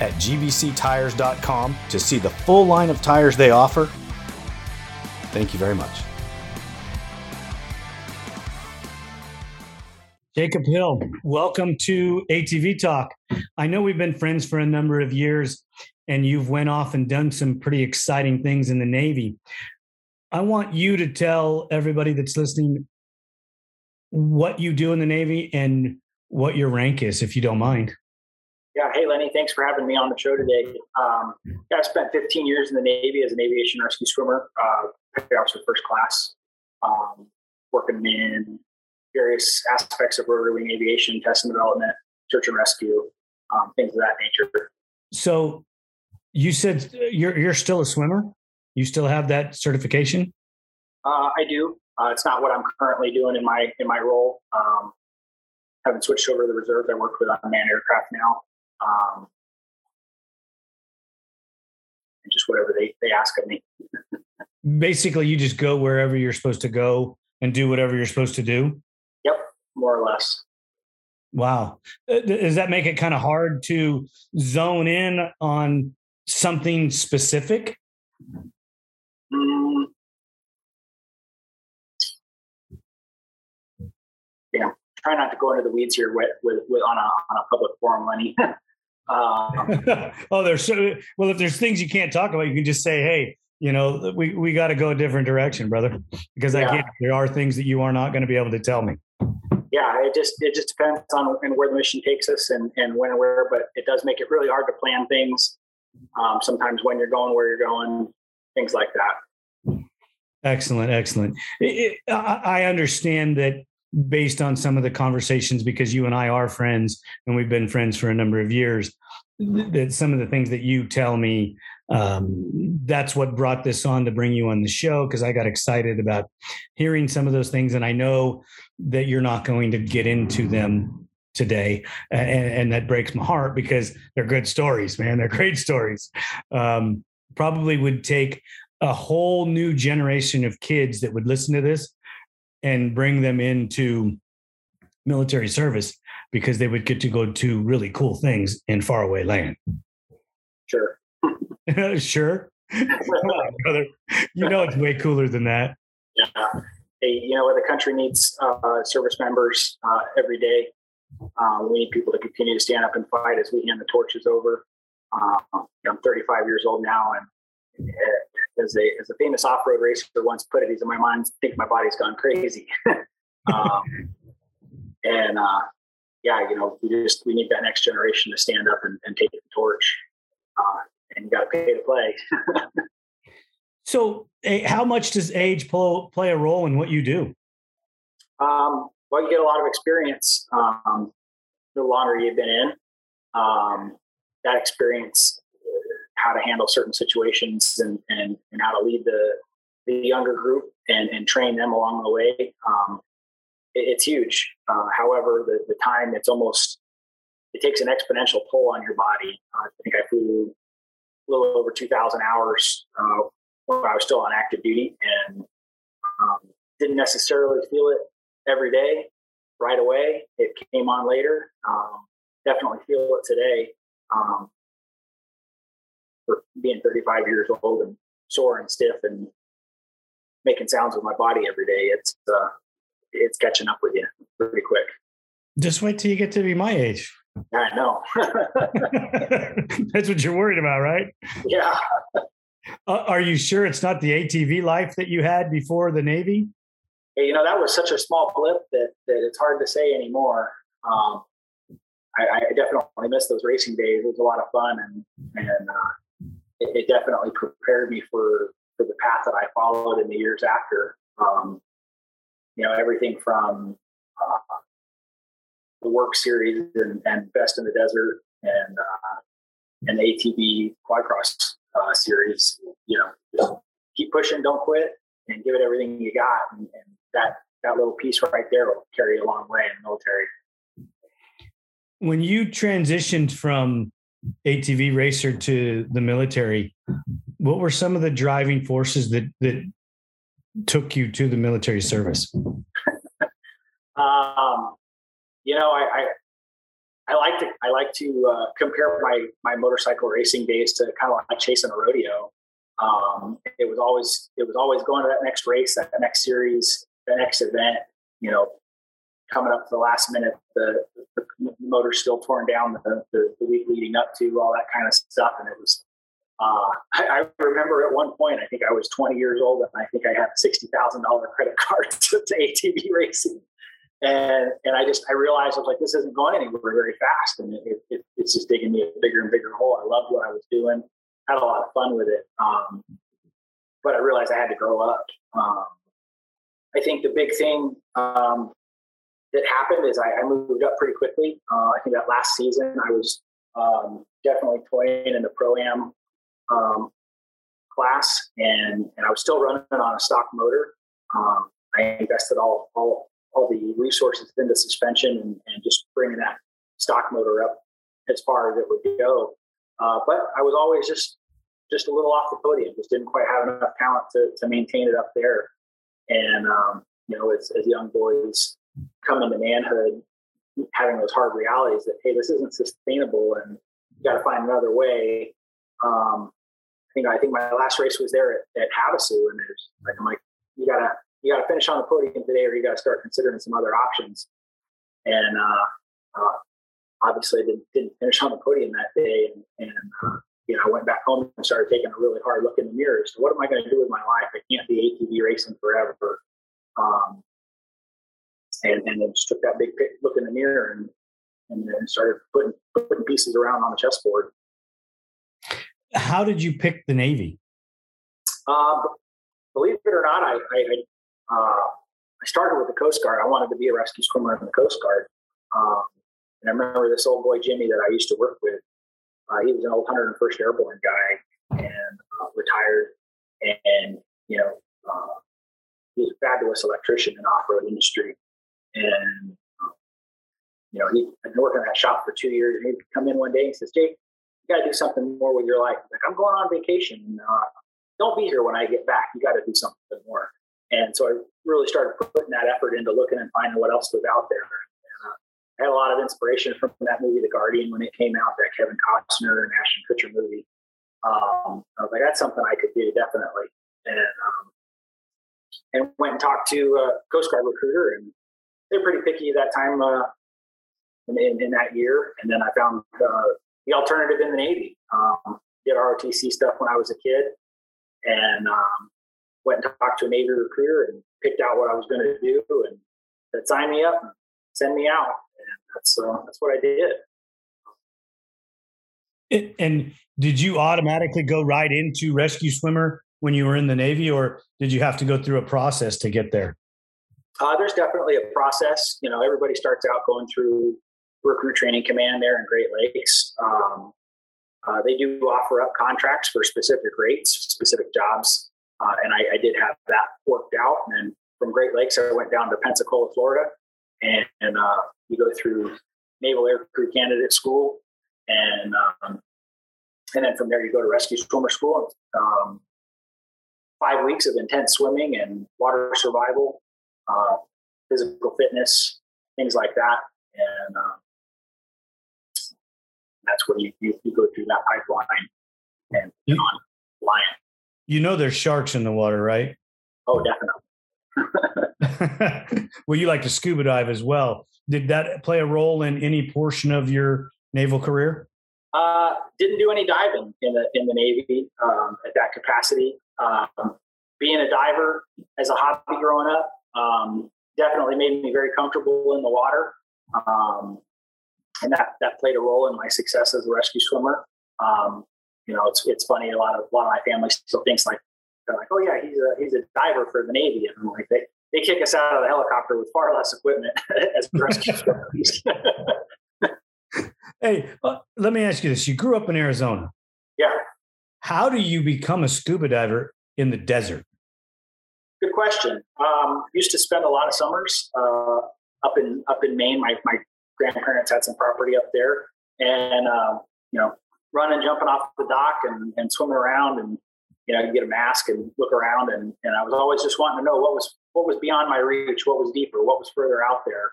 at gbctires.com to see the full line of tires they offer. Thank you very much. Jacob Hill, welcome to ATV Talk. I know we've been friends for a number of years and you've went off and done some pretty exciting things in the Navy. I want you to tell everybody that's listening what you do in the Navy and what your rank is, if you don't mind. Yeah. Hey, Lenny, thanks for having me on the show today. Um, yeah, I spent 15 years in the Navy as an aviation rescue swimmer, uh, officer first class, um, working in various aspects of rotary wing aviation, test and development, search and rescue, um, things of that nature. So you said you're, you're still a swimmer? You still have that certification? Uh, I do. Uh, it's not what I'm currently doing in my in my role. Um, haven't switched over to the reserves. I work with unmanned aircraft now. Um, and just whatever they, they ask of me. Basically, you just go wherever you're supposed to go and do whatever you're supposed to do. Yep, more or less. Wow. Uh, does that make it kind of hard to zone in on something specific? Mm. Yeah, try not to go into the weeds here with, with, with on a on a public forum, Lenny. um, oh, there's so well. If there's things you can't talk about, you can just say, "Hey, you know, we we got to go a different direction, brother." Because yeah. I can't. There are things that you are not going to be able to tell me. Yeah, it just it just depends on and where the mission takes us and and when and where. But it does make it really hard to plan things. Um, sometimes when you're going, where you're going, things like that. Excellent, excellent. It, it, I understand that based on some of the conversations because you and I are friends and we've been friends for a number of years that some of the things that you tell me um, that's what brought this on to bring you on the show because I got excited about hearing some of those things and I know that you're not going to get into them today and, and that breaks my heart because they're good stories man they're great stories. Um, probably would take a whole new generation of kids that would listen to this and bring them into military service because they would get to go to really cool things in faraway land. Sure. sure. on, brother. You know it's way cooler than that. Yeah. Hey, you know, the country needs uh, service members uh, every day. Uh, we need people to continue to stand up and fight as we hand the torches over. Uh, I'm 35 years old now, and as a as a famous off road racer once put it, he's in my mind. Think my body's gone crazy. um, and uh, yeah, you know, we just we need that next generation to stand up and, and take the torch. Uh, and you got to pay to play. so, how much does age play a role in what you do? Um, well, you get a lot of experience. Um, the longer you've been in, um, that experience how to handle certain situations and, and, and how to lead the, the younger group and, and train them along the way. Um, it, it's huge. Uh, however, the, the time it's almost, it takes an exponential pull on your body. Uh, I think I flew a little over 2000 hours uh, when I was still on active duty and um, didn't necessarily feel it every day right away. It came on later. Um, definitely feel it today. Um, for being 35 years old and sore and stiff and making sounds with my body every day, it's uh, it's catching up with you pretty quick. Just wait till you get to be my age. I know. That's what you're worried about, right? Yeah. Uh, are you sure it's not the ATV life that you had before the Navy? you know, that was such a small blip that, that it's hard to say anymore. Um, I, I, definitely miss those racing days. It was a lot of fun, and and uh, it, it, definitely prepared me for for the path that I followed in the years after. Um, you know, everything from uh, the WORCS series and, and, best in the desert and uh, and ATV quadcross uh, series. You know, just keep pushing, don't quit, and give it everything you got. And, and that that little piece right there will carry a long way in the military. When you transitioned from ATV racer to the military, what were some of the driving forces that that took you to the military service? um, you know, I, I, I like to I like to uh, compare my my motorcycle racing days to kind of like chasing a rodeo. Um, it was always it was always going to that next race, that next series, the next event, you know, coming up to the last minute, the, the, the motor's still torn down the, the, the, week leading up to all that kind of stuff. And it was, uh, I, I, remember at one point, I think I was 20 years old and I think I had a $60,000 credit card to, to, ATV racing. And, and I just, I realized I was like, this isn't going anywhere very fast. And it, it, it's just digging me a bigger and bigger hole. I loved what I was doing, had a lot of fun with it. Um, but I realized I had to grow up. Um, I think the big thing um, that happened is I, I, moved up pretty quickly. Uh, I think that last season I was um, definitely toying in the pro am um, class, and and I was still running on a stock motor. Um, I invested all all all the resources into suspension and, and, just bringing that stock motor up as far as it would go. Uh, but I was always just just a little off the podium. Just didn't quite have enough talent to to maintain it up there. And, um, you know, as, as young boys come into manhood, having those hard realities that, hey, this isn't sustainable and you got to find another way. Um, you know, I think my last race was there at, at Havasu, and there's like, I'm like, you gotta, you gotta finish on the podium today, or you gotta start considering some other options. And uh, uh, obviously, didn't, didn't finish on the podium that day, and, and uh, you know, I went back home and started taking a really hard look in the mirror. So what am I going to do with my life? I can't be ATV racing forever. Um, and, and then just took that big look in the mirror and, and then started putting, putting pieces around on the chessboard. How did you pick the Navy? Uh, believe it or not, I, I, uh, I started with the Coast Guard. I wanted to be a rescue swimmer in the Coast Guard. Um, and I remember this old boy, Jimmy, that I used to work with. Uh, he was an old 101st Airborne guy and uh, retired. And, you know, uh, he was a fabulous electrician in off-road industry. And, um, you know, he had been working in that shop for two years. And he'd come in one day and says, Jake, you got to do something more with your life. like, I'm going on vacation. Uh, don't be here when I get back. You got to do something more. And so I really started putting that effort into looking and finding what else was out there. I had a lot of inspiration from that movie, The Guardian, when it came out, that Kevin Costner and Ashton Kutcher movie. Um, I was like, that's something I could do definitely, and um, and went and talked to a Coast Guard recruiter, and they're pretty picky that time uh, in, in, that year. And then I found uh, the alternative in the Navy. Um, did ROTC stuff when I was a kid, and um, went and talked to a Navy recruiter and picked out what I was going to do, and said, sign me up, and send me out that's uh, that's what I did. It, and did you automatically go right into rescue swimmer when you were in the Navy, or did you have to go through a process to get there? Uh, there's definitely a process. You know, everybody starts out going through recruit training command there in Great Lakes. Um, uh, they do offer up contracts for specific rates, specific jobs, uh, and I, I, did have that worked out. And then from Great Lakes, I went down to Pensacola, Florida, and, and uh, you go through Naval Air Crew Candidate School, and um, and then from there you go to Rescue Swimmer School. Um, five weeks of intense swimming and water survival, uh, physical fitness, things like that, and um, that's where you, you, you, go through that pipeline and you, on lion. You know there's sharks in the water, right? Oh, definitely. well, you like to scuba dive as well. Did that play a role in any portion of your naval career? Uh, didn't do any diving in the in the Navy um, at that capacity. Um, being a diver as a hobby growing up um, definitely made me very comfortable in the water, um, and that that played a role in my success as a rescue swimmer. Um, you know, it's it's funny. A lot of a lot of my family still thinks like they're like, oh yeah, he's a he's a diver for the Navy, and I'm like they they kick us out of the helicopter with far less equipment as rescue swimmers. hey, uh, let me ask you this: You grew up in Arizona. Yeah. How do you become a scuba diver in the desert? Good question. Um, used to spend a lot of summers uh, up in up in Maine. My my grandparents had some property up there, and uh, you know, running, jumping off the dock, and, and swimming around, and you know, get a mask and look around, and and I was always just wanting to know what was what was beyond my reach, what was deeper, what was further out there.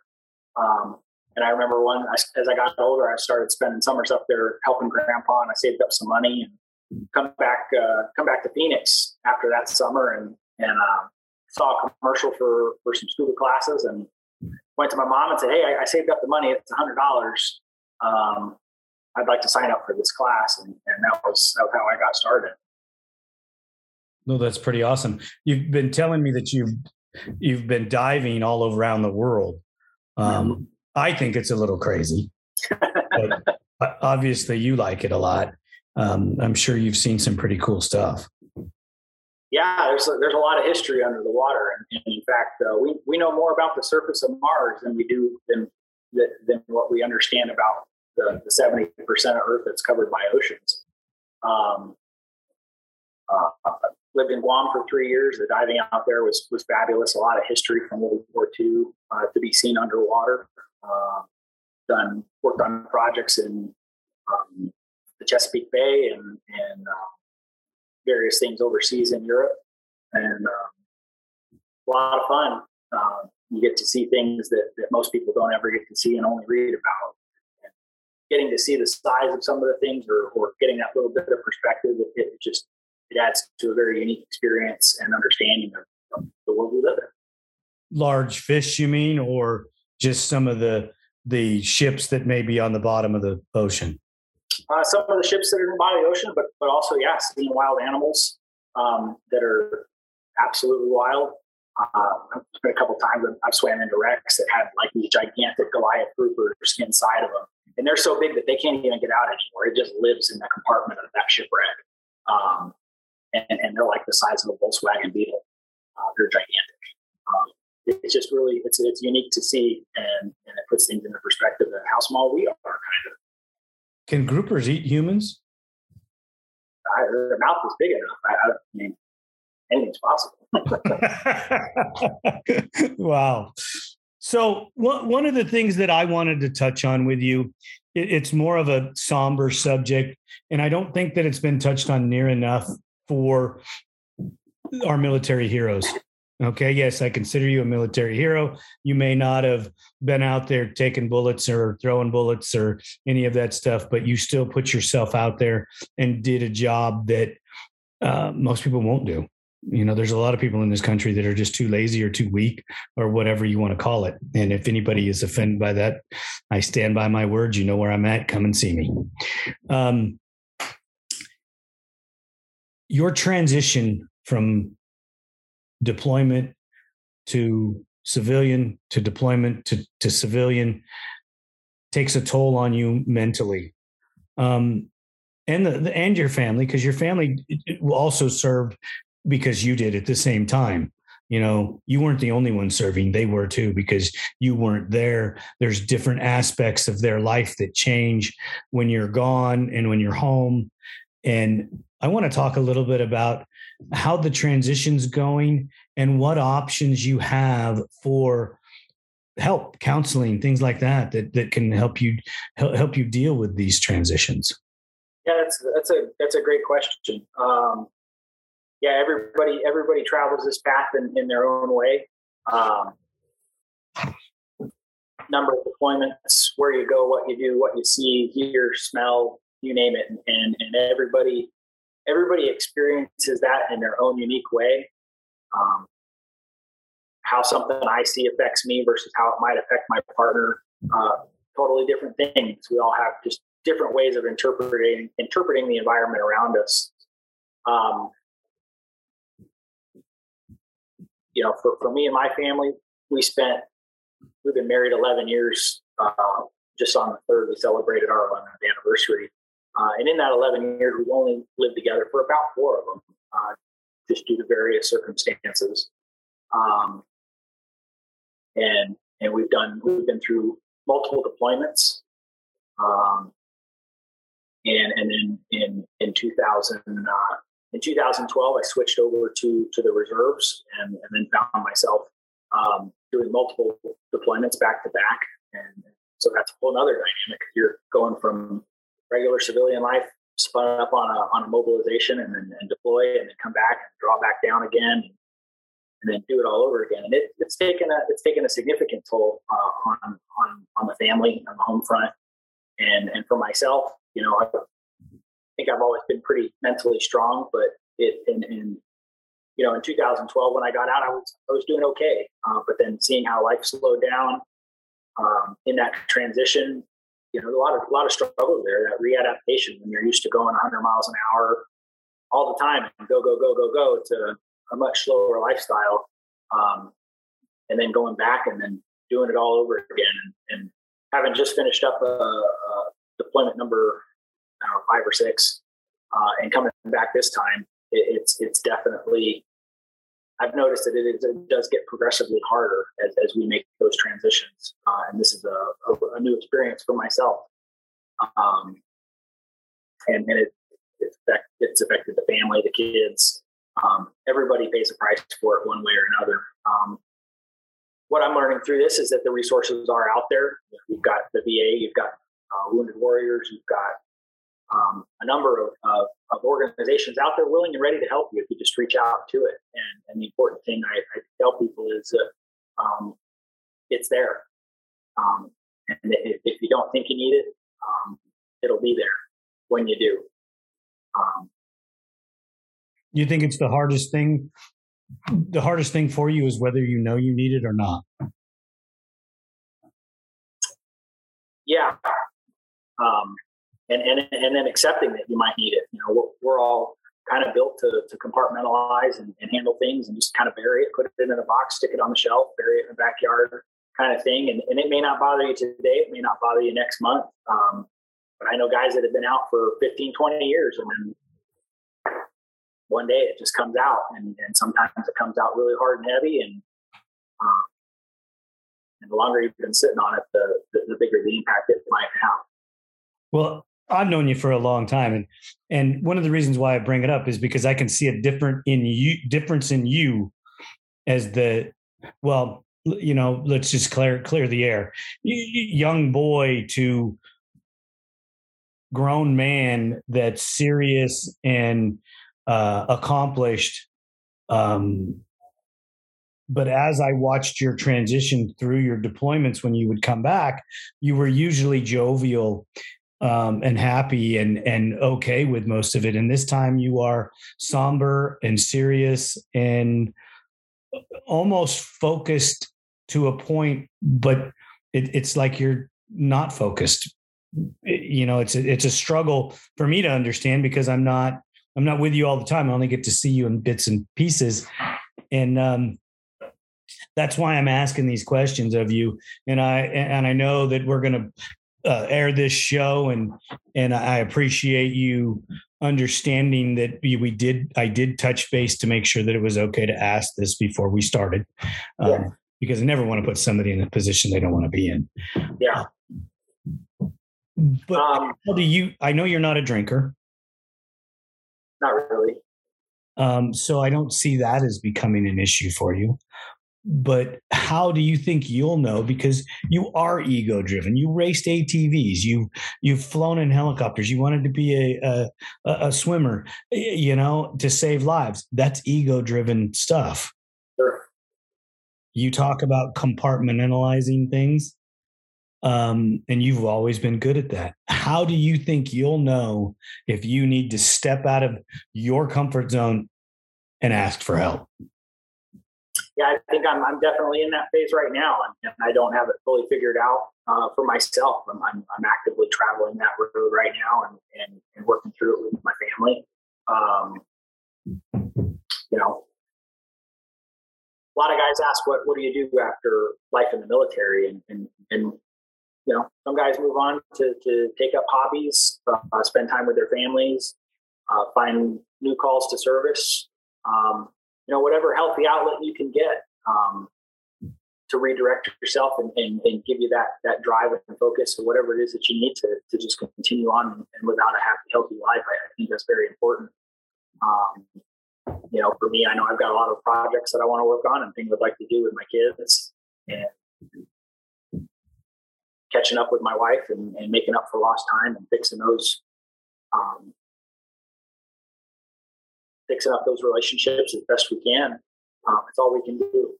Um, and I remember one as I got older, I started spending summers up there helping grandpa, and I saved up some money and come back uh, come back to Phoenix after that summer and and uh, saw a commercial for for some scuba classes and went to my mom and said, "Hey, I, I saved up the money. It's a hundred dollars. Um, I'd like to sign up for this class." And, and that was that was how I got started. No, that's pretty awesome. You've been telling me that you've you've been diving all around the world. Um, I think it's a little crazy, but obviously you like it a lot. Um, I'm sure you've seen some pretty cool stuff. Yeah, there's a, there's a lot of history under the water, and, in fact, uh, we we know more about the surface of Mars than we do than than what we understand about the, 70 percent of Earth that's covered by oceans. Um, uh, lived in Guam for three years. The diving out there was was fabulous. A lot of history from World War II uh, to be seen underwater. Uh, done worked on projects in um, the Chesapeake Bay and and uh, various things overseas in Europe, and um, a lot of fun. Um, you get to see things that, that most people don't ever get to see and only read about. And getting to see the size of some of the things, or, or getting that little bit of perspective, it, it just it adds to a very unique experience and understanding of, of the world we live in. Large fish, you mean, or just some of the the ships that may be on the bottom of the ocean? Uh, some of the ships that are in the bottom of the ocean, but but also, yeah, seeing wild animals um, that are absolutely wild. Uh, a couple times I've swam into wrecks that had like these gigantic Goliath groupers inside of them, and they're so big that they can't even get out anymore. It just lives in the compartment of that shipwreck, um, and, and, they're like the size of a Volkswagen Beetle. Uh, they're gigantic. Um, it's just really it's it's unique to see, and, and it puts things into perspective of how small we are, kind of. Can groupers eat humans? I, their mouth is big enough. I, I mean, anything's possible. wow. So one of the things that I wanted to touch on with you, it's more of a somber subject, and I don't think that it's been touched on near enough for our military heroes. Okay, yes, I consider you a military hero. You may not have been out there taking bullets or throwing bullets or any of that stuff, but you still put yourself out there and did a job that uh, most people won't do. You know, there's a lot of people in this country that are just too lazy or too weak or whatever you want to call it. And if anybody is offended by that, I stand by my words. You know where I'm at. Come and see me. Um, your transition from deployment to civilian to deployment to, to civilian takes a toll on you mentally. Um, and the, the, and your family because your family also served because you did at the same time. You know you weren't the only one serving they were too because you weren't there. There's different aspects of their life that change when you're gone and when you're home. And i want to talk a little bit about how the transition's going and what options you have for help counseling things like that that that can help you help you deal with these transitions. Yeah that's that's a that's a great question. Um, yeah everybody everybody travels this path in, in their own way. Um, number of deployments where you go what you do what you see hear smell you name it and and everybody everybody experiences that in their own unique way. Um, how something I see affects me versus how it might affect my partner. Uh, totally different things. We all have just different ways of interpreting interpreting the environment around us. Um, you know, for, for me and my family, we spent we've been married 11 years. Uh, just on the third, we celebrated our 11th anniversary, uh, and in that 11 years, we've only lived together for about four of them, uh, just due to various circumstances. Um, and and we've done we've been through multiple deployments. Um, and and then in in 2000 uh, in 2012 I switched over to to the reserves and, and then found myself um, doing multiple deployments back to back and so that's a whole other dynamic you're going from regular civilian life spun up on a on a mobilization and then and deploy and then come back and draw back down again and, and then do it all over again and it, it's taken a it's taken a significant toll uh, on on on the family on the home front and and for myself you know, I think I've always been pretty mentally strong, but it, and, in you know, in 2012 when I got out, I was I was doing okay. Uh, but then seeing how life slowed down um, in that transition, you know, a lot of a lot of struggle there. That readaptation when you're used to going 100 miles an hour all the time and go go go go go to a much slower lifestyle, um, and then going back and then doing it all over again and, having just finished up a, a deployment number know, five or six, uh, and coming back this time, it, it's it's definitely. I've noticed that it, it, does get progressively harder as, as we make those transitions, uh, and this is a, a, a, new experience for myself. Um, and and it it's, affect, it's affected the family, the kids. Um, everybody pays a price for it one way or another. Um, what I'm learning through this is that the resources are out there. You've got the VA, you've got uh, Wounded Warriors, you've got um, a number of, of, of, organizations out there willing and ready to help you if you just reach out to it. And, and the important thing I, I tell people is that um, it's there. Um, and if, if, you don't think you need it, um, it'll be there when you do. Um, you think it's the hardest thing? The hardest thing for you is whether you know you need it or not. Yeah. And, and, and then accepting that you might need it. You know, we're, we're all kind of built to, to compartmentalize and, and, handle things and just kind of bury it, put it in a box, stick it on the shelf, bury it in the backyard kind of thing. And, and it may not bother you today. It may not bother you next month. Um, but I know guys that have been out for 15, 20 years and then one day it just comes out and, and sometimes it comes out really hard and heavy. And, um, and the longer you've been sitting on it, the, the, the bigger the impact it might have. Well, I've known you for a long time, and and one of the reasons why I bring it up is because I can see a different in you difference in you as the well, you know, let's just clear clear the air. Young boy to grown man that's serious and uh, accomplished. Um, but as I watched your transition through your deployments when you would come back, you were usually jovial um, and happy and and okay with most of it. And this time you are somber and serious and almost focused to a point, but it, it's like you're not focused. It, you know, it's a, it's a struggle for me to understand because I'm not I'm not with you all the time. I only get to see you in bits and pieces, and um, that's why I'm asking these questions of you. And I and I know that we're going to uh, air this show and and I appreciate you understanding that we did I did touch base to make sure that it was okay to ask this before we started um, yeah. because I never want to put somebody in a position they don't want to be in. Yeah. But um, how do you? I know you're not a drinker. Not really. Um, so I don't see that as becoming an issue for you but how do you think you'll know? Because you are ego driven you raced atvs you you've flown in helicopters. You wanted to be a, a, a swimmer you know to save lives. That's ego driven stuff. Sure. you talk about compartmentalizing things um, and you've always been good at that. How do you think you'll know if you need to step out of your comfort zone and ask for help yeah, I think I'm, I'm definitely in that phase right now, and, I don't have it fully figured out uh, for myself. I'm, I'm, I'm, actively traveling that road right now and, and, and working through it with my family. Um, you know, a lot of guys ask, "What what do you do after life in the military?" And and, and you know, some guys move on to to take up hobbies, uh, spend time with their families, uh, find new calls to service. Um, you know, whatever healthy outlet you can get um, to redirect yourself and, and, and, give you that that drive and focus or whatever it is that you need to, to just continue on and without a happy, healthy life. I, I think that's very important. Um, you know, for me, I know I've got a lot of projects that I want to work on and things I'd like to do with my kids and catching up with my wife and, and making up for lost time and fixing those um, fixing up those relationships as best we can. Um, it's all we can do.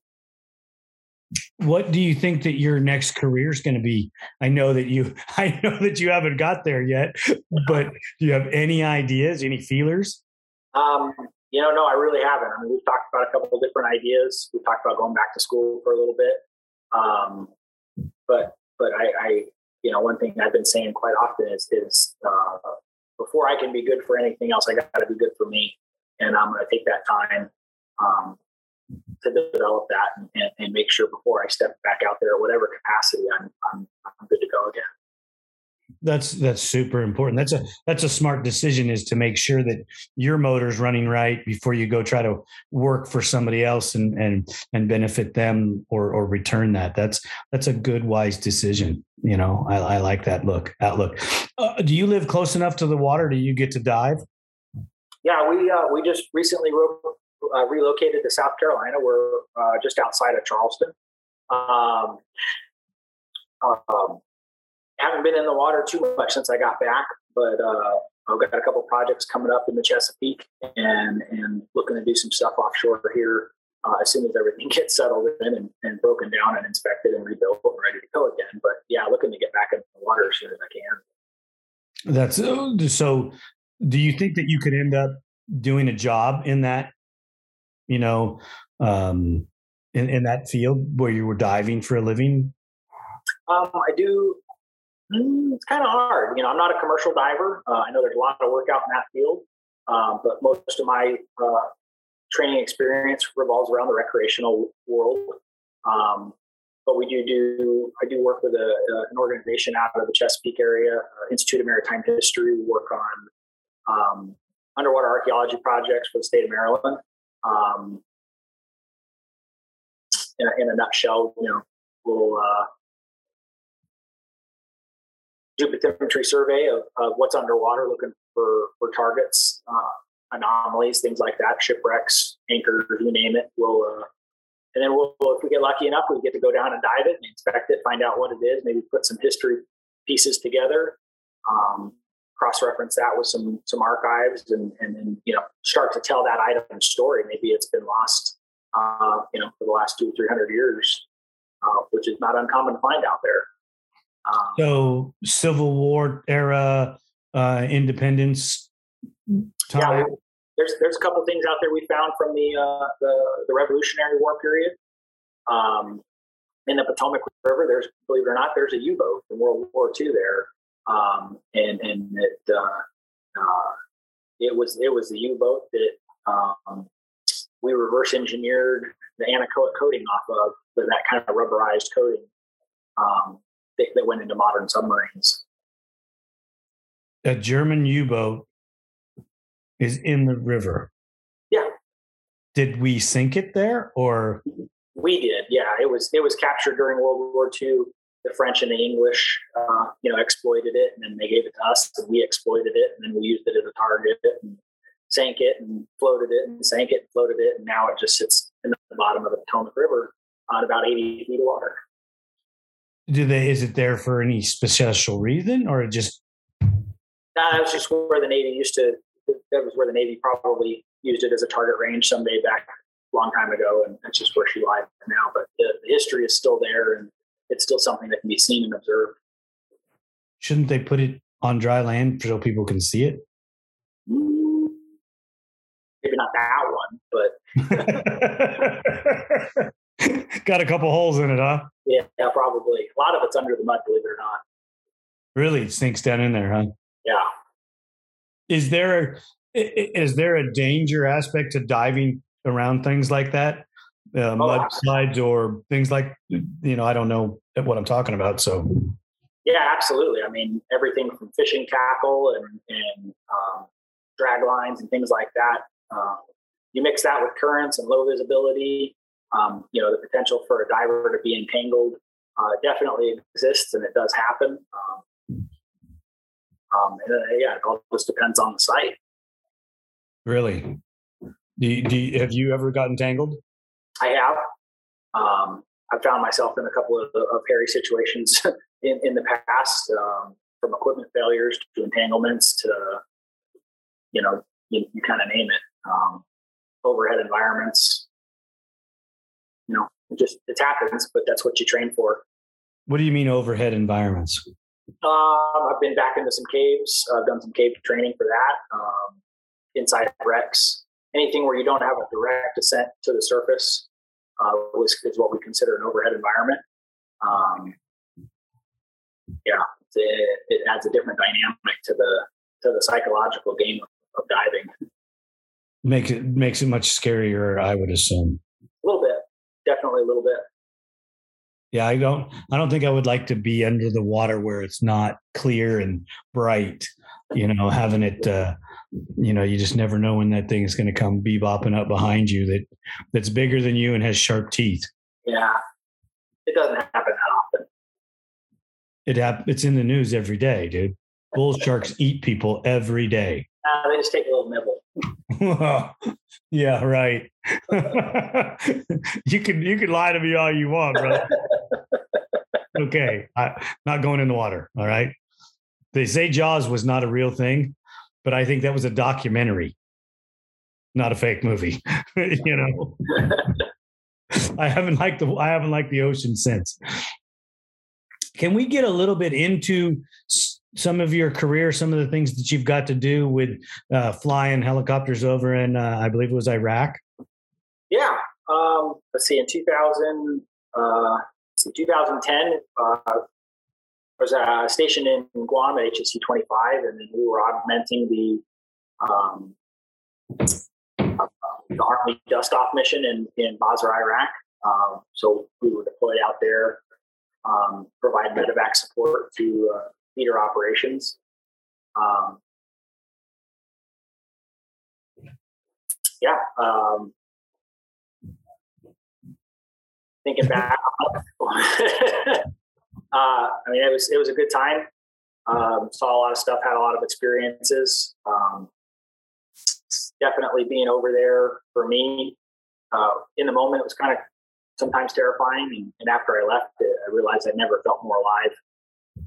What do you think that your next career is going to be? I know that you, I know that you haven't got there yet, but do you have any ideas, any feelers? Um, you know, no, I really haven't. I mean, we've talked about a couple of different ideas. We talked about going back to school for a little bit, um, but but I, I, you know, one thing I've been saying quite often is is uh, before I can be good for anything else, I got to be good for me and I'm going to take that time um, to develop that and, and, and, make sure before I step back out there, whatever capacity, I'm, I'm, I'm good to go again. That's that's super important. That's a that's a smart decision is to make sure that your motor's running right before you go try to work for somebody else and and and benefit them or or return that. That's that's a good wise decision. You know, I, I like that look outlook. Uh, do you live close enough to the water? Do you get to dive? Yeah, we uh, we just recently uh, relocated to South Carolina. We're uh, just outside of Charleston. Um, um, haven't been in the water too much since I got back, but uh, I've got a couple projects coming up in the Chesapeake and and looking to do some stuff offshore here uh, as soon as everything gets settled in and, and, broken down and inspected and rebuilt and ready to go again. But yeah, looking to get back in the water as soon as I can. That's uh, so do you think that you could end up doing a job in that, you know, um, in, in that field where you were diving for a living? Um, I do. Mm, it's kind of hard. You know, I'm not a commercial diver. Uh, I know there's a lot of work out in that field, um, but most of my uh, training experience revolves around the recreational world. Um, but we do do I do work with a, uh, an organization out of the Chesapeake area, uh, Institute of Maritime History. We work on um, underwater archaeology projects for the state of Maryland. Um, in, a, in, a, nutshell, you know, we'll uh, bathymetry survey of, of, what's underwater, looking for for targets, uh, anomalies, things like that, shipwrecks, anchors, you name it. We'll uh, and then we'll, if we get lucky enough, we get to go down and dive it and inspect it, find out what it is, maybe put some history pieces together. Um, cross-reference that with some some archives and and then you know start to tell that item story. Maybe it's been lost uh, you know for the last two three hundred years uh, which is not uncommon to find out there. Um, so civil war era uh, independence time. yeah there's there's a couple things out there we found from the uh, the, the revolutionary war period. Um, in the Potomac River, there's believe it or not, there's a U-boat in World War II there um, and and it uh, uh, it was it was the U-boat that um, we reverse engineered the anechoic coating off of that kind of rubberized coating um, that, that went into modern submarines. A German U-boat is in the river. Yeah. Did we sink it there, or we did? Yeah, it was it was captured during World War II the French and the English, uh, you know, exploited it, and then they gave it to us, and we exploited it, and then we used it as a target, and sank it, and floated it, and sank it, and floated it, and now it just sits in the bottom of the Potomac River on about 80 feet of water. Do they? Is it there for any special reason, or just? Nah, that was just where the Navy used to. That was where the Navy probably used it as a target range someday back a long time ago, and that's just where she lies now. But the, the history is still there, and it's still something that can be seen and observed. Shouldn't they put it on dry land so people can see it? Maybe not that one, but Got a couple holes in it, huh? Yeah, yeah, probably. A lot of it's under the mud, believe it or not. Really, it sinks down in there, huh? Yeah. Is there is there a danger aspect to diving around things like that, uh, Oh, mud slides or things like you know? I don't know what I'm talking about, so Yeah, absolutely. I mean, everything from fishing tackle and, and um, drag lines and things like that. Um, you mix that with currents and low visibility. Um, you know, the potential for a diver to be entangled uh, definitely exists, and it does happen. Um, um, and, uh, yeah, it all just depends on the site. really, do you, do you, have you ever gotten tangled? I have. Um, I've found myself in a couple of, of hairy situations in, in the past, um, from equipment failures to entanglements to, you know, you, you kind of name it. Um, overhead environments. You know, it just it happens, but that's what you train for. What do you mean overhead environments? Um, I've been back into some caves. I've done some cave training for that. Um, inside wrecks, anything where you don't have a direct descent to the surface uh, was, is what we consider an overhead environment. Um, yeah, it, it adds a different dynamic to the to the psychological game of, of diving. Makes it makes it much scarier, I would assume. A little bit, definitely a little bit. Yeah, I don't. I don't think I would like to be under the water where it's not clear and bright. You know, having it. Uh, you know, you just never know when that thing is going to come bebopping up behind you. That that's bigger than you and has sharp teeth. Yeah, it doesn't happen that often. It hap- It's in the news every day, dude. Bull sharks eat people every day. Uh, they just take a little nibble. yeah, right. you can you can lie to me all you want, brother. okay, I, not going in the water. All right. They say Jaws was not a real thing, but I think that was a documentary, not a fake movie. you know, I haven't liked the I haven't liked the ocean since. Can we get a little bit into some of your career, some of the things that you've got to do with uh, flying helicopters over in, uh, I believe it was Iraq? Yeah. Um, let's see. In 2000, uh, let's see, 2010, uh, was stationed in Guam at HSC 25, and then we were augmenting the um, uh, the Army dust off mission in, in Basra, Iraq. Um, so we were deployed out there, um, provide medevac support to uh, theater operations. Um, yeah. Um, thinking back, uh, I mean, it was it was a good time. Um, saw a lot of stuff, had a lot of experiences. Um, definitely being over there for me uh, in the moment, it was kind of sometimes terrifying. And, and after I left it, I realized I never felt more alive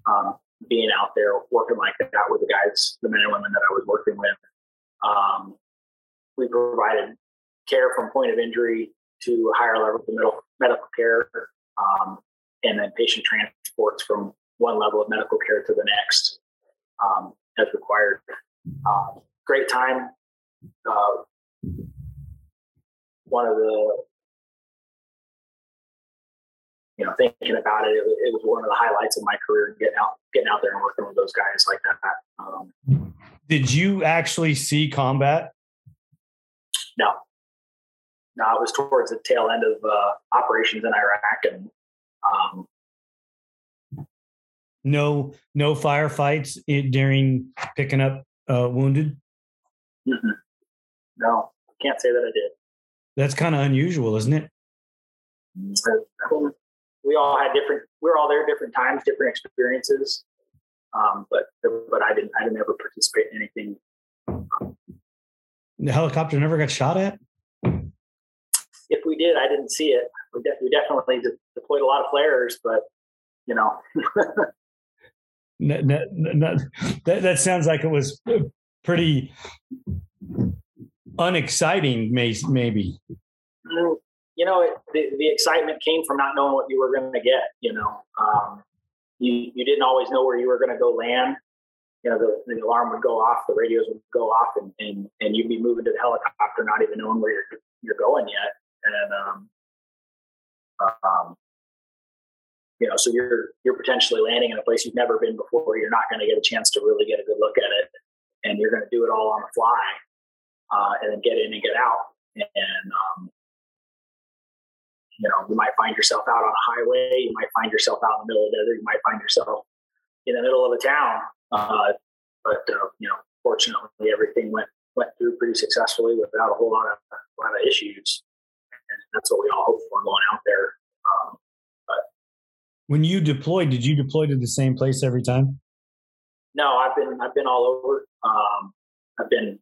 um, being out there working like that with the guys, the men and women that I was working with. Um, we provided care from point of injury to higher levels of medical, medical care, um, and then patient transports from one level of medical care to the next um, as required. Um, great time. Uh, one of the, you know, thinking about it, it, was- it was one of the highlights of my career, getting out, getting out there and working with those guys like that. Um, Did you actually see combat? no, no, it was towards the tail end of uh, operations in Iraq, and um, No, no firefights during picking up uh, wounded. mhm. no, I can't say that I did. That's kind of unusual, isn't it? We all had different. We were all there at different times, different experiences. Um, but but I didn't. I didn't ever participate in anything. The helicopter never got shot at. If we did, I didn't see it. We, we definitely de- deployed a lot of flares, but you know, That that sounds like it was pretty unexciting. Maybe. Mm, you know, it, the, the excitement came from not knowing what you were going to get. You know, um, you you didn't always know where you were going to go land. You know, the, the alarm would go off, the radios would go off, and, and and you'd be moving to the helicopter, not even knowing where you're you're going yet. And um, Um, you know, so you're you're potentially landing in a place you've never been before. You're not going to get a chance to really get a good look at it, and you're going to do it all on the fly, uh, and then get in and get out. And um, you know, you might find yourself out on a highway. You might find yourself out in the middle of the desert. You might find yourself in the middle of a town. Uh, but uh, you know, fortunately, everything went went through pretty successfully without a whole lot of a lot of issues. And that's what we all hope for going out there. Um, when you deployed, did you deploy to the same place every time? No, I've been I've been all over. Um, I've been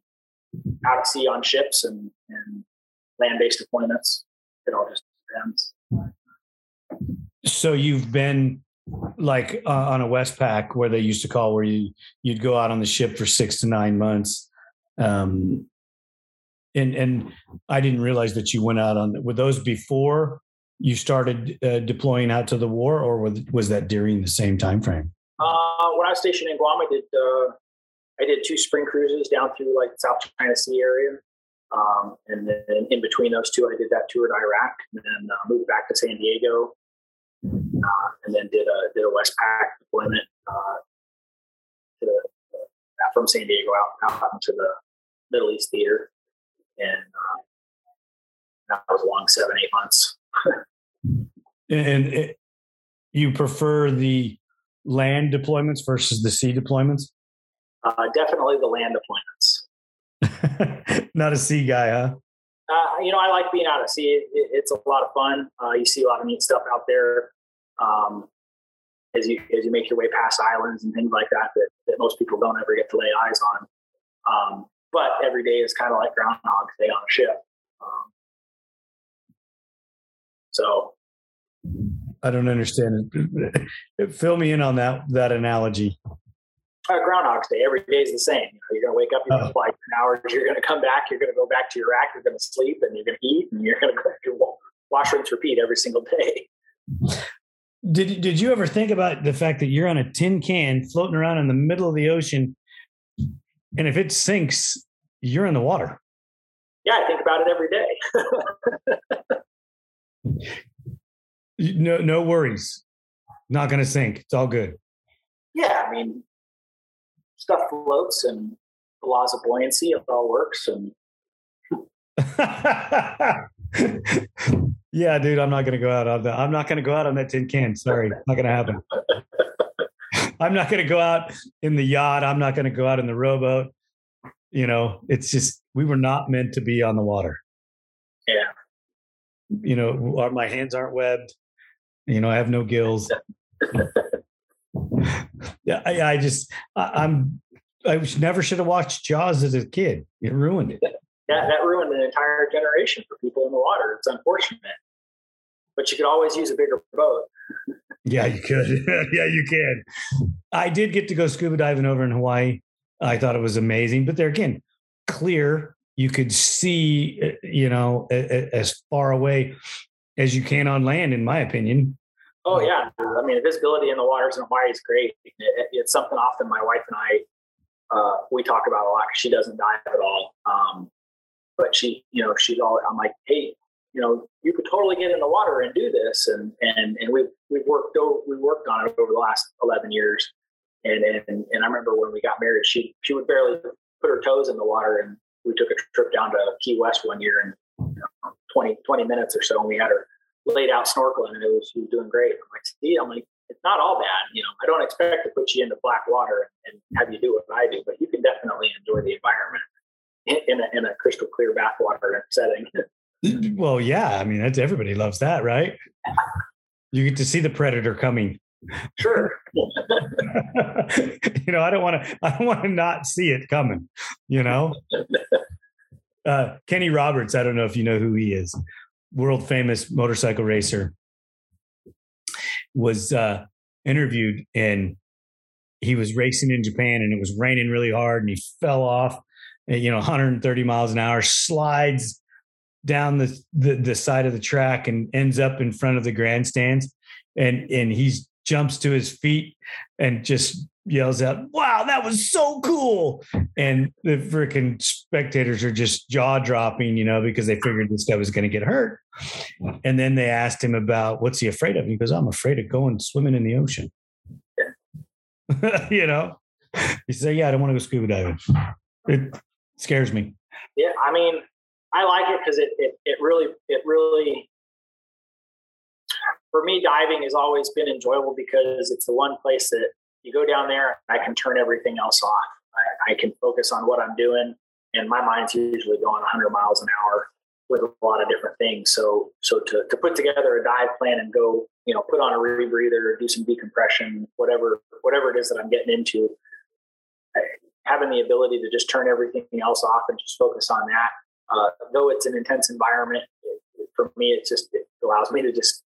out at sea on ships and, and land based deployments. It all just depends. So you've been like uh, on a Westpac where they used to call where you you'd go out on the ship for six to nine months. Um, and and I didn't realize that you went out on were those before you started uh, deploying out to the war, or was, was that during the same time frame? Uh, when I was stationed in Guam, I did uh, I did two spring cruises down through like the South China Sea area, um, and then in between those two, I did that tour to Iraq, and then uh, moved back to San Diego, uh, and then did a did a Westpac deployment uh, to the, from San Diego out out into the Middle East theater, and that was a long seven eight months. And it, you prefer the land deployments versus the sea deployments? Uh, definitely the land deployments. Not a sea guy, huh? Uh, you know, I like being out at sea. It, it's a lot of fun. Uh, you see a lot of neat stuff out there um, as you as you make your way past islands and things like that that, that most people don't ever get to lay eyes on. Um, but every day is kind of like Groundhog Day on a ship. Um, so I don't understand it. Fill me in on that that analogy. Uh, Groundhog's Day. Every day is the same. You know, you're going to wake up, you're going to fly 10 hours, you're going to come back, you're going to go back to your rack, you're going to sleep, and you're going to eat, and you're going to go to wash, rinse, repeat every single day. Did Did you ever think about the fact that you're on a tin can floating around in the middle of the ocean, and if it sinks, you're in the water? Yeah, I think about it every day. no, no worries. Not going to sink. It's all good. Yeah, I mean, stuff floats and the laws of buoyancy, it all works. And yeah, dude, I'm not going to go out on that. I'm not going to go out on that tin can. Sorry, not going to happen. I'm not going to go out in the yacht. I'm not going to go out in the rowboat. You know, it's just we were not meant to be on the water. Yeah. You know, uh, my hands aren't webbed. You know, I have no gills. yeah, I, I just I, am I was, never should have watched Jaws as a kid. It ruined it. Yeah, that ruined an entire generation for people in the water. It's unfortunate, but you could always use a bigger boat. yeah, you could. yeah, you can. I did get to go scuba diving over in Hawaii. I thought it was amazing, but there again, clear. You could see, uh, you know, as far away as you can on land, in my opinion. Oh yeah, I mean, visibility in the waters in Hawaii is great. It, it's something often my wife and I uh, we talk about a lot because she doesn't dive at all. Um, but she, you know, she's all. I'm like, hey, you know, you could totally get in the water and do this, and and and we've we've worked we worked on it over the last 11 years, and and and I remember when we got married, she she would barely put her toes in the water, and we took a trip down to Key West one year, and you know, 20 20 minutes or so, and we had her laid out snorkeling and it was, she was doing great. I'm like, see, I'm like, it's not all bad. You know, I don't expect to put you into black water and have you do what I do, but you can definitely enjoy the environment in a, in a crystal clear bathwater setting. Well, yeah. I mean, that's everybody loves that, right? You get to see the predator coming. Sure. you know, I don't want to. I don't want to not see it coming. You know, uh, Kenny Roberts. I don't know if you know who he is world famous motorcycle racer, was uh, interviewed and he was racing in Japan and it was raining really hard and he fell off, you know, 130 miles an hour, slides down the, the, the side of the track and ends up in front of the grandstands. And, and he's jumps to his feet and just yells out, "Wow, that was so cool!" And the freaking spectators are just jaw dropping, you know, because they figured this guy was going to get hurt. And then they asked him about what's he afraid of. He goes, "I'm afraid of going swimming in the ocean." you know, he said, "Yeah, I don't want to go scuba diving. It scares me." Yeah, I mean, I like it because it, it it really it really for me diving has always been enjoyable because it's the one place that you go down there I can turn everything else off. I, I can focus on what I'm doing, and my mind's usually going 100 miles an hour with a lot of different things. So so to to put together a dive plan and go you know put on a rebreather, do some decompression, whatever whatever it is that I'm getting into. Having the ability to just turn everything else off and just focus on that, uh, though it's an intense environment, it, for me, it just it allows me to just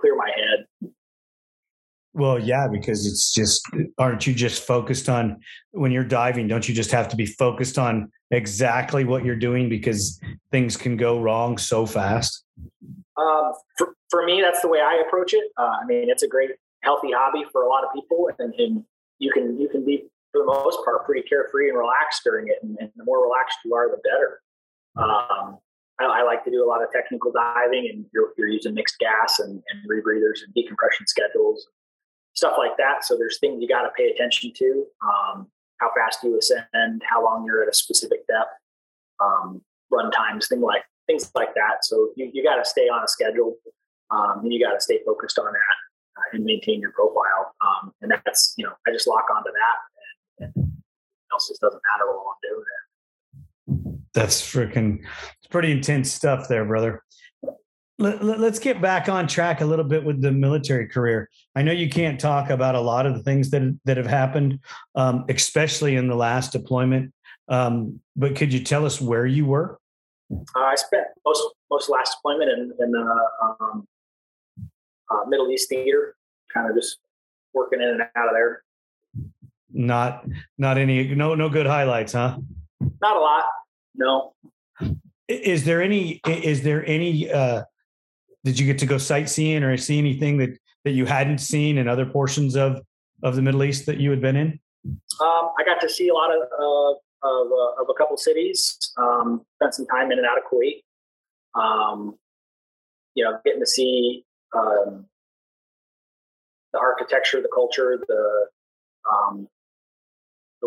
clear my head. Well, yeah, because it's just, aren't you just focused on when you're diving? Don't you just have to be focused on exactly what you're doing because things can go wrong so fast? Um, for, for me, that's the way I approach it. Uh, I mean, it's a great, healthy hobby for a lot of people, and, and you can you can be for the most part pretty carefree and relaxed during it. And, and the more relaxed you are, the better. Um, I, I, like to do a lot of technical diving, and you're, you're using mixed gas and, and rebreathers and decompression schedules, stuff like that. So there's things you got to pay attention to: um, how fast you ascend, how long you're at a specific depth, um, run times, things like things like that. So you, you got to stay on a schedule, um, and you got to stay focused on that uh, and maintain your profile. Um, and that's you know I just lock onto that, and, and else just doesn't matter while I'm doing it that's freaking it's pretty intense stuff there, brother. Let, us get back on track a little bit with the military career. I know you can't talk about a lot of the things that that have happened, um, especially in the last deployment. Um, but could you tell us where you were? Uh, I spent most most last deployment in, in uh, um, uh, Middle East theater, kind of just working in and out of there. Not not any no no good highlights, huh? Not a lot. No. Is there any? Is there any? Uh, did you get to go sightseeing or see anything that that you hadn't seen in other portions of of the Middle East that you had been in? Um, I got to see a lot of uh, of, uh, of, a couple cities. Um, spent some time in and out of Kuwait. Um, you know, getting to see um, the architecture, the culture, the um,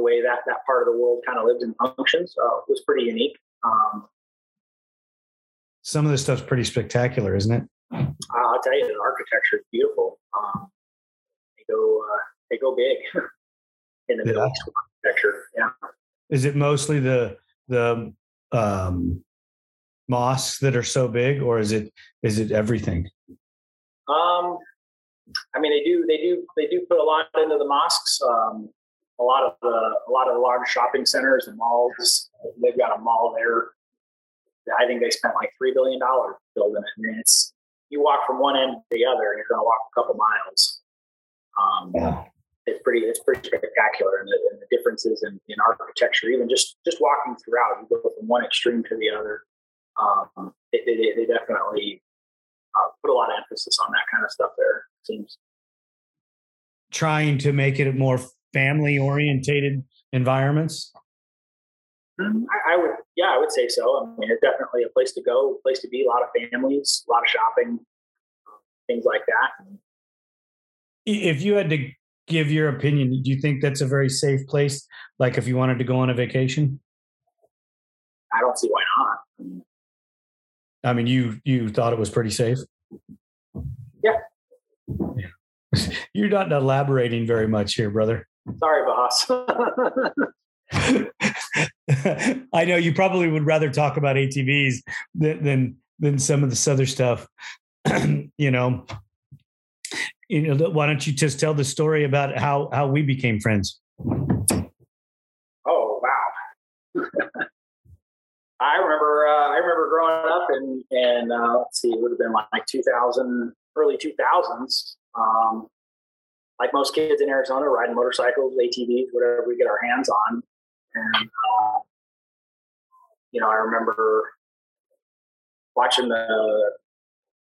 the way that that part of the world kind of lives and functions uh, was pretty unique. Um, Some of this stuff's pretty spectacular, isn't it? I'll tell you, the architecture is beautiful. Um, they go uh, they go big in the yeah. Middle East architecture. Yeah. Is it mostly the the um, mosques that are so big, or is it is it everything? Um, I mean, they do they do they do put a lot into the mosques. Um, a lot of the a lot of the large shopping centers and malls. They've got a mall there. I think they spent like three billion dollars building it, and it's you walk from one end to the other, and you're going to walk a couple miles. Um, yeah. It's pretty it's pretty spectacular, and the, and the differences in, in, architecture, even just just walking throughout, you go from one extreme to the other. Um, they, they, they definitely uh, put a lot of emphasis on that kind of stuff. There it seems trying to make it more family orientated environments? Mm, I, I, would, yeah, I would say so. I mean, it's definitely a place to go, a place to be. A lot of families, a lot of shopping, things like that. If you had to give your opinion, do you think that's a very safe place? Like if you wanted to go on a vacation? I don't see why not. I mean, you you thought it was pretty safe. Yeah. You're not elaborating very much here, brother. Sorry, boss. I know you probably would rather talk about ATVs than than, than some of this other stuff. you know, you know. Why don't you just tell the story about how how we became friends? Oh wow! I remember uh, I remember growing up and and uh, let's see, it would have been like 2000, early 2000s. Um, like most kids in Arizona, riding motorcycles, ATVs, whatever we get our hands on. And, uh, you know, I remember watching the,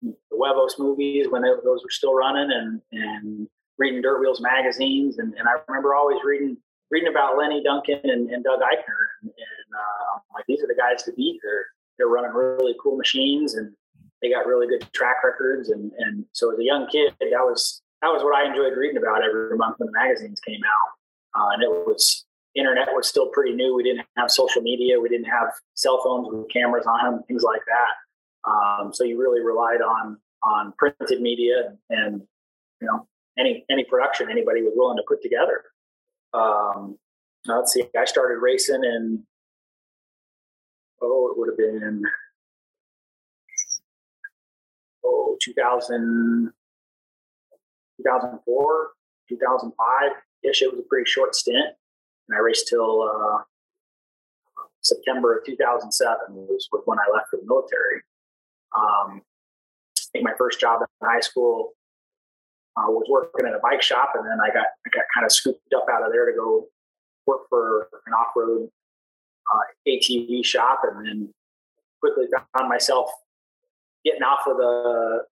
the Huevos movies when they, those were still running and, and reading Dirt Wheels magazines, and, and I remember always reading reading about Lenny Duncan and, and Doug Eichner, and, and uh, like these are the guys to beat. They're they're running really cool machines, and they got really good track records. And and so as a young kid, that was that was what I enjoyed reading about every month when the magazines came out, uh, and it was internet was still pretty new. We didn't have social media. We didn't have cell phones with cameras on them, things like that. Um, so you really relied on on printed media and you know any any production anybody was willing to put together. Um, let's see, I started racing in oh it would have been oh 2000 2004 2005 ish it was a pretty short stint and I raced till uh, September of 2007 was, when I left for the military. Um, I think my first job in high school uh, was working at a bike shop, and then I got I got kind of scooped up out of there to go work for an off road uh, ATV shop, and then quickly found myself getting off of the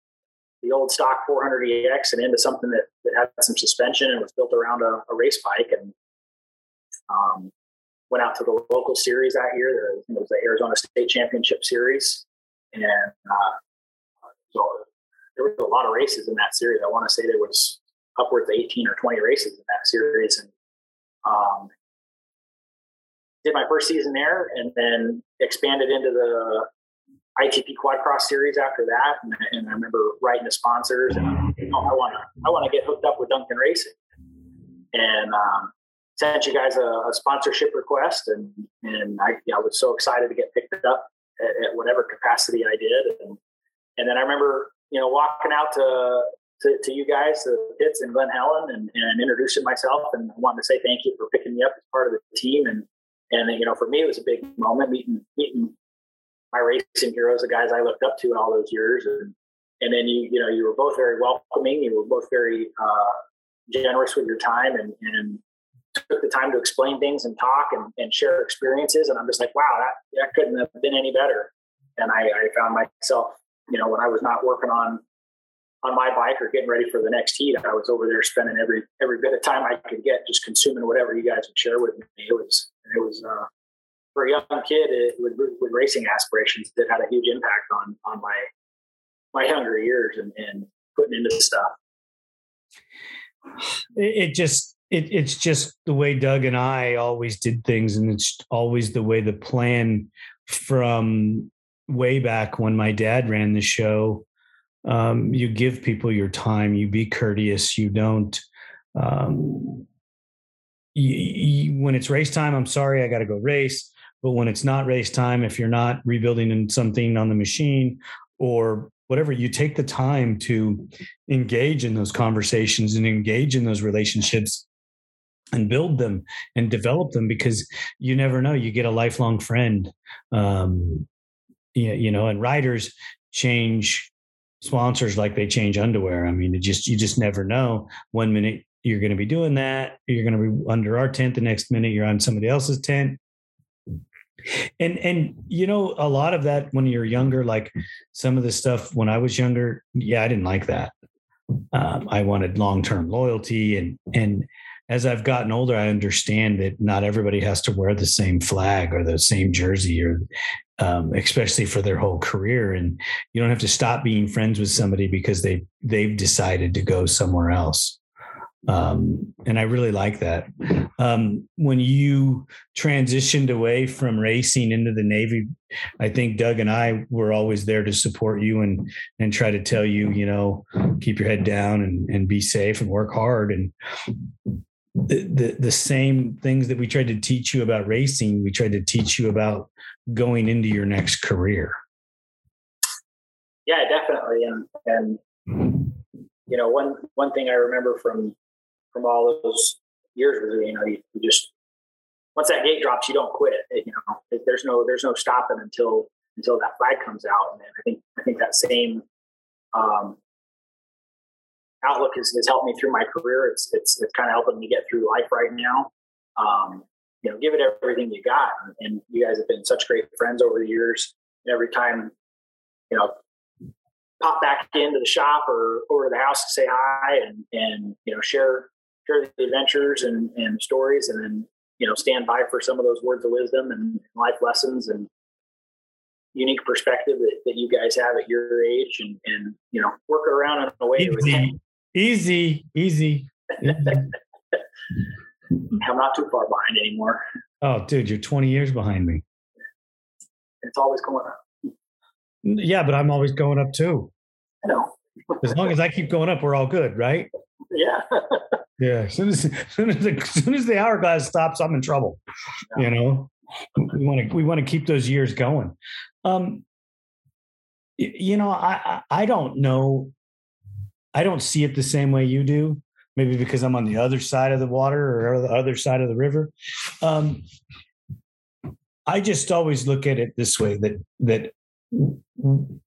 the old stock 400 EX and into something that, that had some suspension and was built around a, a race bike, and um, went out to the local series that year. It was the Arizona State Championship Series, and uh, so there was a lot of races in that series. I want to say there was upwards of 18 or 20 races in that series, and um, did my first season there, and then expanded into the ITP Quad Cross Series after that. And, and I remember writing to sponsors, and you know, I want to I want to get hooked up with Duncan Racing, and um, sent you guys a, a sponsorship request, and and I, I, was so excited to get picked up at, at, whatever capacity I did, and and then I remember you know walking out to to, to you guys, the pits in Glen Helen, and, and introducing myself, and wanted to say thank you for picking me up as part of the team, and and you know for me it was a big moment meeting meeting my racing heroes, the guys I looked up to in all those years, and and then you you know you were both very welcoming, you were both very uh, generous with your time, and and took the time to explain things and talk and, and share experiences. And I'm just like, wow, that, that couldn't have been any better. And I, I found myself, you know, when I was not working on on my bike or getting ready for the next heat, I was over there spending every every bit of time I could get just consuming whatever you guys would share with me. It was it was uh, for a young kid it, with, with racing aspirations that had a huge impact on on my my younger years and, and putting into the stuff. It, it just it, it's just the way Doug and I always did things, and it's always the way the plan from way back when my dad ran the show. Um, you give people your time, you be courteous, you don't. Um, when it's race time, I'm sorry, I got to go race. But when it's not race time, if you're not rebuilding something on the machine or whatever, you take the time to engage in those conversations and engage in those relationships and build them and develop them because you never know you get a lifelong friend. Um you, you know and riders change sponsors like they change underwear. I mean it just you just never know. One minute you're going to be doing that you're going to be under our tent the next minute you're on somebody else's tent and and you know a lot of that when you're younger like some of the stuff when i was younger yeah i didn't like that um, i wanted long-term loyalty and and as I've gotten older, I understand that not everybody has to wear the same flag or the same jersey, or um, especially for their whole career. And you don't have to stop being friends with somebody because they they've decided to go somewhere else. Um, and I really like that. Um, when you transitioned away from racing into the Navy, I think Doug and I were always there to support you and and try to tell you, you know, keep your head down and, and be safe and work hard. And the, the, same things that we tried to teach you about racing, we tried to teach you about going into your next career. Yeah, definitely. And, and, you know, one, one thing I remember from, from all those years was, you know, you, you just, once that gate drops, you don't quit. You know, there's no, there's no stopping until, until that flag comes out. And I think, I think that same, um, outlook has, has helped me through my career. It's it's it's kind of helping me get through life right now. Um, you know, give it everything you got, and you guys have been such great friends over the years. And every time, you know, pop back into the shop or over to the house to say hi and and you know share share the adventures and and stories, and then you know stand by for some of those words of wisdom and life lessons and unique perspective that, that you guys have at your age and and you know work around in a way easy easy easy I'm not too far behind anymore. Oh, dude, you're 20 years behind me. It's always going up. Yeah, but I'm always going up too. I know. as long as I keep going up, we're all good, right? Yeah. yeah. As soon as, as soon as, the, as soon as the hourglass stops, I'm in trouble. Yeah. You know, we want to we want to keep those years going. Um, you know, I I don't know. I don't see it the same way you do maybe because I'm on the other side of the water or the other side of the river. Um, I just always look at it this way that that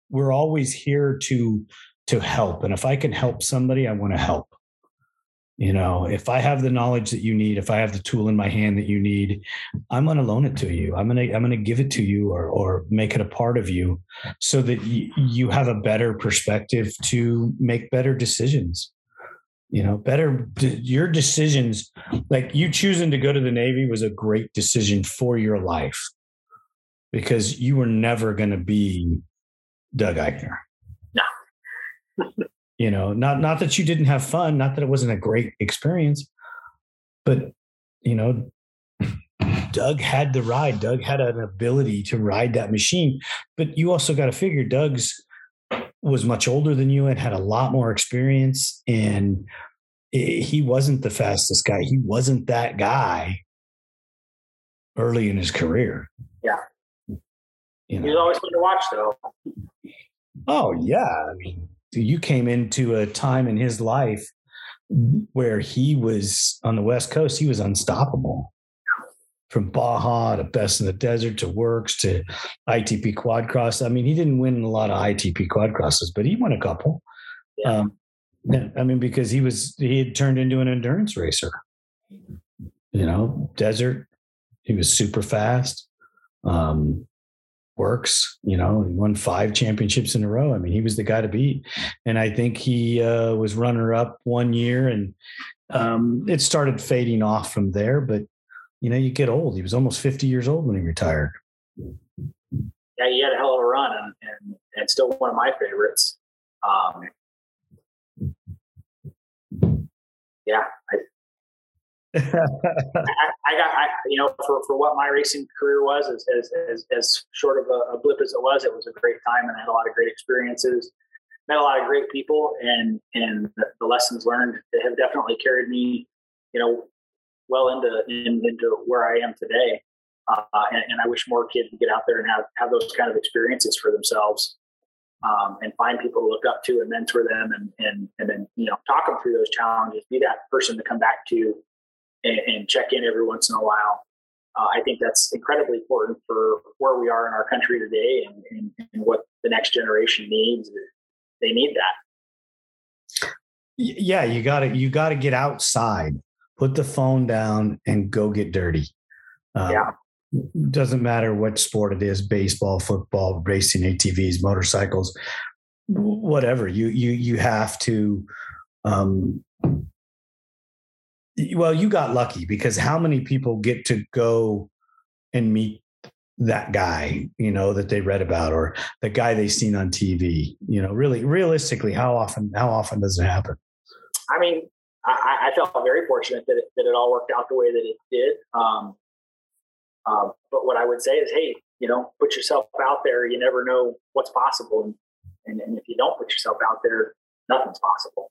we're always here to to help, and if I can help somebody, I want to help. You know, if I have the knowledge that you need, if I have the tool in my hand that you need, I'm going to loan it to you. I'm going to I'm going to give it to you, or or make it a part of you, so that y- you have a better perspective to make better decisions. You know better your decisions like you choosing to go to the navy was a great decision for your life because you were never going to be doug eichner. No you know not not that you didn't have fun not that it wasn't a great experience but you know doug had the ride. Doug had an ability to ride that machine. But you also got to figure doug's was much older than you and had a lot more experience. And he wasn't the fastest guy. He wasn't that guy early in his career. Yeah. You know? he was always fun to watch though. Oh yeah. I mean you came into a time in his life where he was on the west coast he was unstoppable from Baja to Best in the Desert to WORCS to ITP Quad Cross. I mean, he didn't win a lot of ITP Quad Crosses, but he won a couple. Yeah. Um, I mean, because he was he had turned into an endurance racer. You know, desert. He was super fast. Um, WORCS. You know, he won five championships in a row. I mean, he was the guy to beat. And I think he uh, was runner up one year, and um, it started fading off from there. But you know, you get old. He was almost 50 years old when he retired. Yeah, he had a hell of a run and, and, and still one of my favorites. Um, yeah, I, I, I, got, I, you know, for, for what my racing career was, as, as, as, as short of a, a, blip as it was, it was a great time and I had a lot of great experiences, met a lot of great people and, and the, the lessons learned have definitely carried me, you know, well into in, into where I am today. Uh, and, and, I wish more kids would get out there and have have those kind of experiences for themselves, um, and find people to look up to and mentor them, and and and then you know talk them through those challenges. Be that person to come back to and, and check in every once in a while. Uh, I think that's incredibly important for where we are in our country today, and, and, and what the next generation needs. They need that. Yeah, you got to you got to get outside put the phone down and go get dirty. Um, yeah. Doesn't matter what sport it is, baseball, football, racing, ATVs, motorcycles, whatever. You you you have to um well, you got lucky because how many people get to go and meet that guy, you know, that they read about or the guy they've seen on TV? You know, really realistically, how often how often does it happen? I mean, I, I, felt very fortunate that it, that it all worked out the way that it did. Um, um, but what I would say is, hey, you know, put yourself out there. You never know what's possible, and, and, and if you don't put yourself out there, nothing's possible.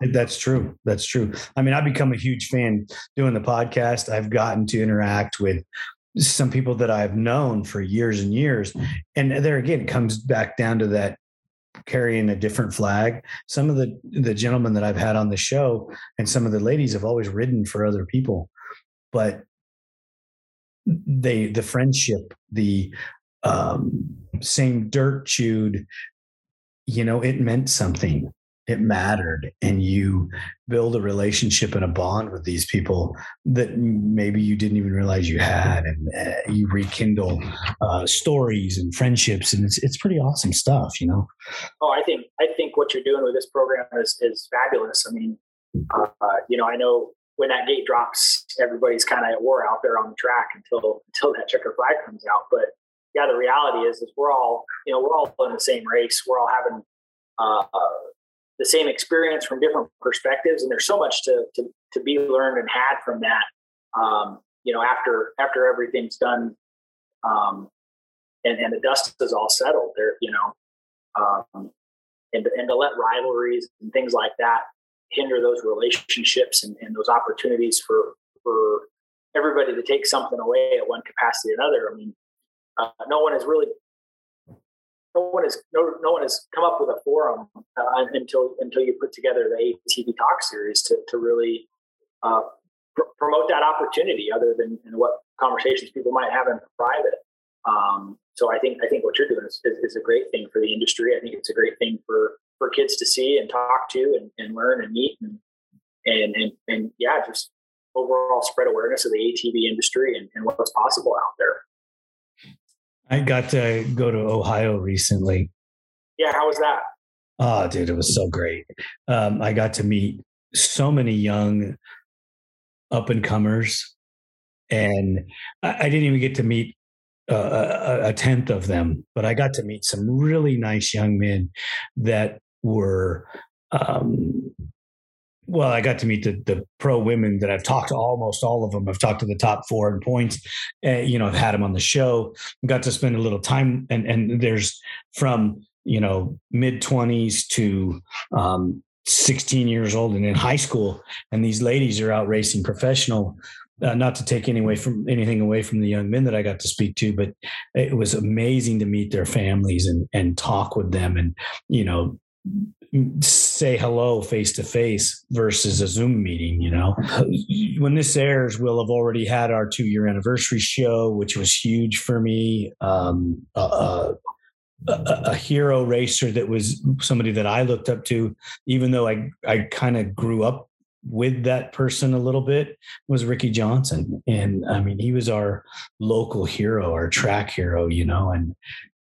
That's true. That's true. I mean, I've become a huge fan doing the podcast. I've gotten to interact with some people that I've known for years and years. And there again, it comes back down to that carrying a different flag. Some of the the gentlemen that I've had on the show and some of the ladies have always ridden for other people, but they the friendship, the um, same dirt chewed, you know, it meant something. It mattered and you build a relationship and a bond with these people that maybe you didn't even realize you had and uh, you rekindle uh, stories and friendships and it's, it's pretty awesome stuff you know? Oh i think i think what you're doing with this program is, is fabulous. I mean uh, you know i know when that gate drops everybody's kind of at war out there on the track until until that checker flag comes out. But yeah the reality is is we're all you know we're all in the same race. We're all having uh, the same experience from different perspectives and there's so much to to, to be learned and had from that um, you know after after everything's done um, and, and the dust is all settled there you know um, and, and to let rivalries and things like that hinder those relationships and, and those opportunities for for everybody to take something away at one capacity or another i mean uh, no one has really no one has no, no one has come up with a forum uh, until until you put together the ATV Talk series to to really uh, pr- promote that opportunity, other than what conversations people might have in private. Um, so I think I think what you're doing is, is, is, a great thing for the industry. I think it's a great thing for for kids to see and talk to and, and learn and meet and and and, and yeah, just overall spread awareness of the ATV industry and, and what's possible out there. I got to go to Ohio recently. Yeah, how was that? Oh, dude, it was so great. Um, I got to meet so many young up and comers, and I, didn't even get to meet uh, a, a tenth of them, but I got to meet some really nice young men that were um, well, I got to meet the, the pro women that I've talked to almost all of them. I've talked to the top four in points. Uh, you know, I've had them on the show. Got to spend a little time, and and there's from you know mid twenties to um, 16 years old and in high school, and these ladies are out racing professional. Uh, not to take any away from anything away from the young men that I got to speak to, but it was amazing to meet their families and and talk with them, and you know say hello face to face versus a Zoom meeting. You know, when this airs, we'll have already had our two year anniversary show, which was huge for me. Um, a, a, hero racer that was somebody that I looked up to, even though I I kind of grew up with that person a little bit was Ricky Johnson. And I mean, he was our local hero, our track hero, you know, and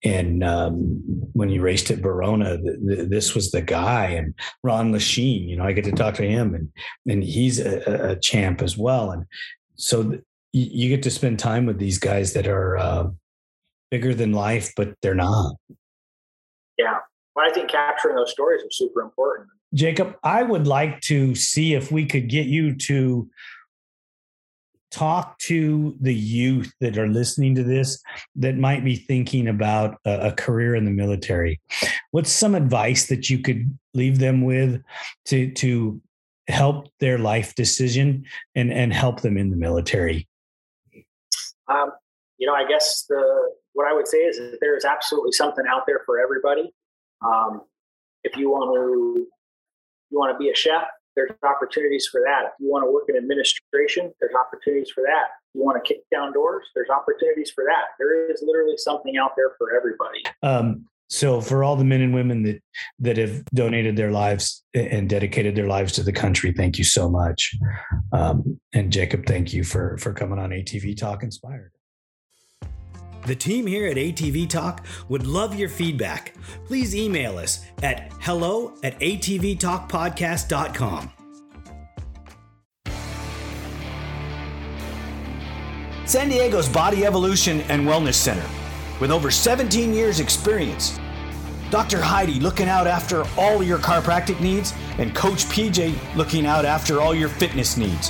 and um, when he raced at Verona, th- th- this was the guy. And Ron Lechien, you know, I get to talk to him, and and he's a, a champ as well. And so th- you get to spend time with these guys that are uh, bigger than life, but they're not. Yeah, well, I think capturing those stories is super important. Jacob, I would like to see if we could get you to talk to the youth that are listening to this that might be thinking about a, a, career in the military. What's some advice that you could leave them with to to help their life decision and and help them in the military? Um, you know i guess the what i would say is that there is absolutely something out there for everybody. Um, if you want to you want to be a chef there's opportunities for that. If you want to work in administration, there's opportunities for that. If you want to kick down doors, there's opportunities for that. There is literally something out there for everybody. Um, so for all the men and women that that have donated their lives and dedicated their lives to the country, thank you so much. Um, and Jacob, thank you for for coming on ATV Talk Inspired. The team here at ATV Talk would love your feedback. Please email us at hello at atvtalkpodcast.com. San Diego's Body Evolution and Wellness Center. With over 17 years' experience, Dr. Heidi looking out after all your chiropractic needs, and Coach PJ looking out after all your fitness needs.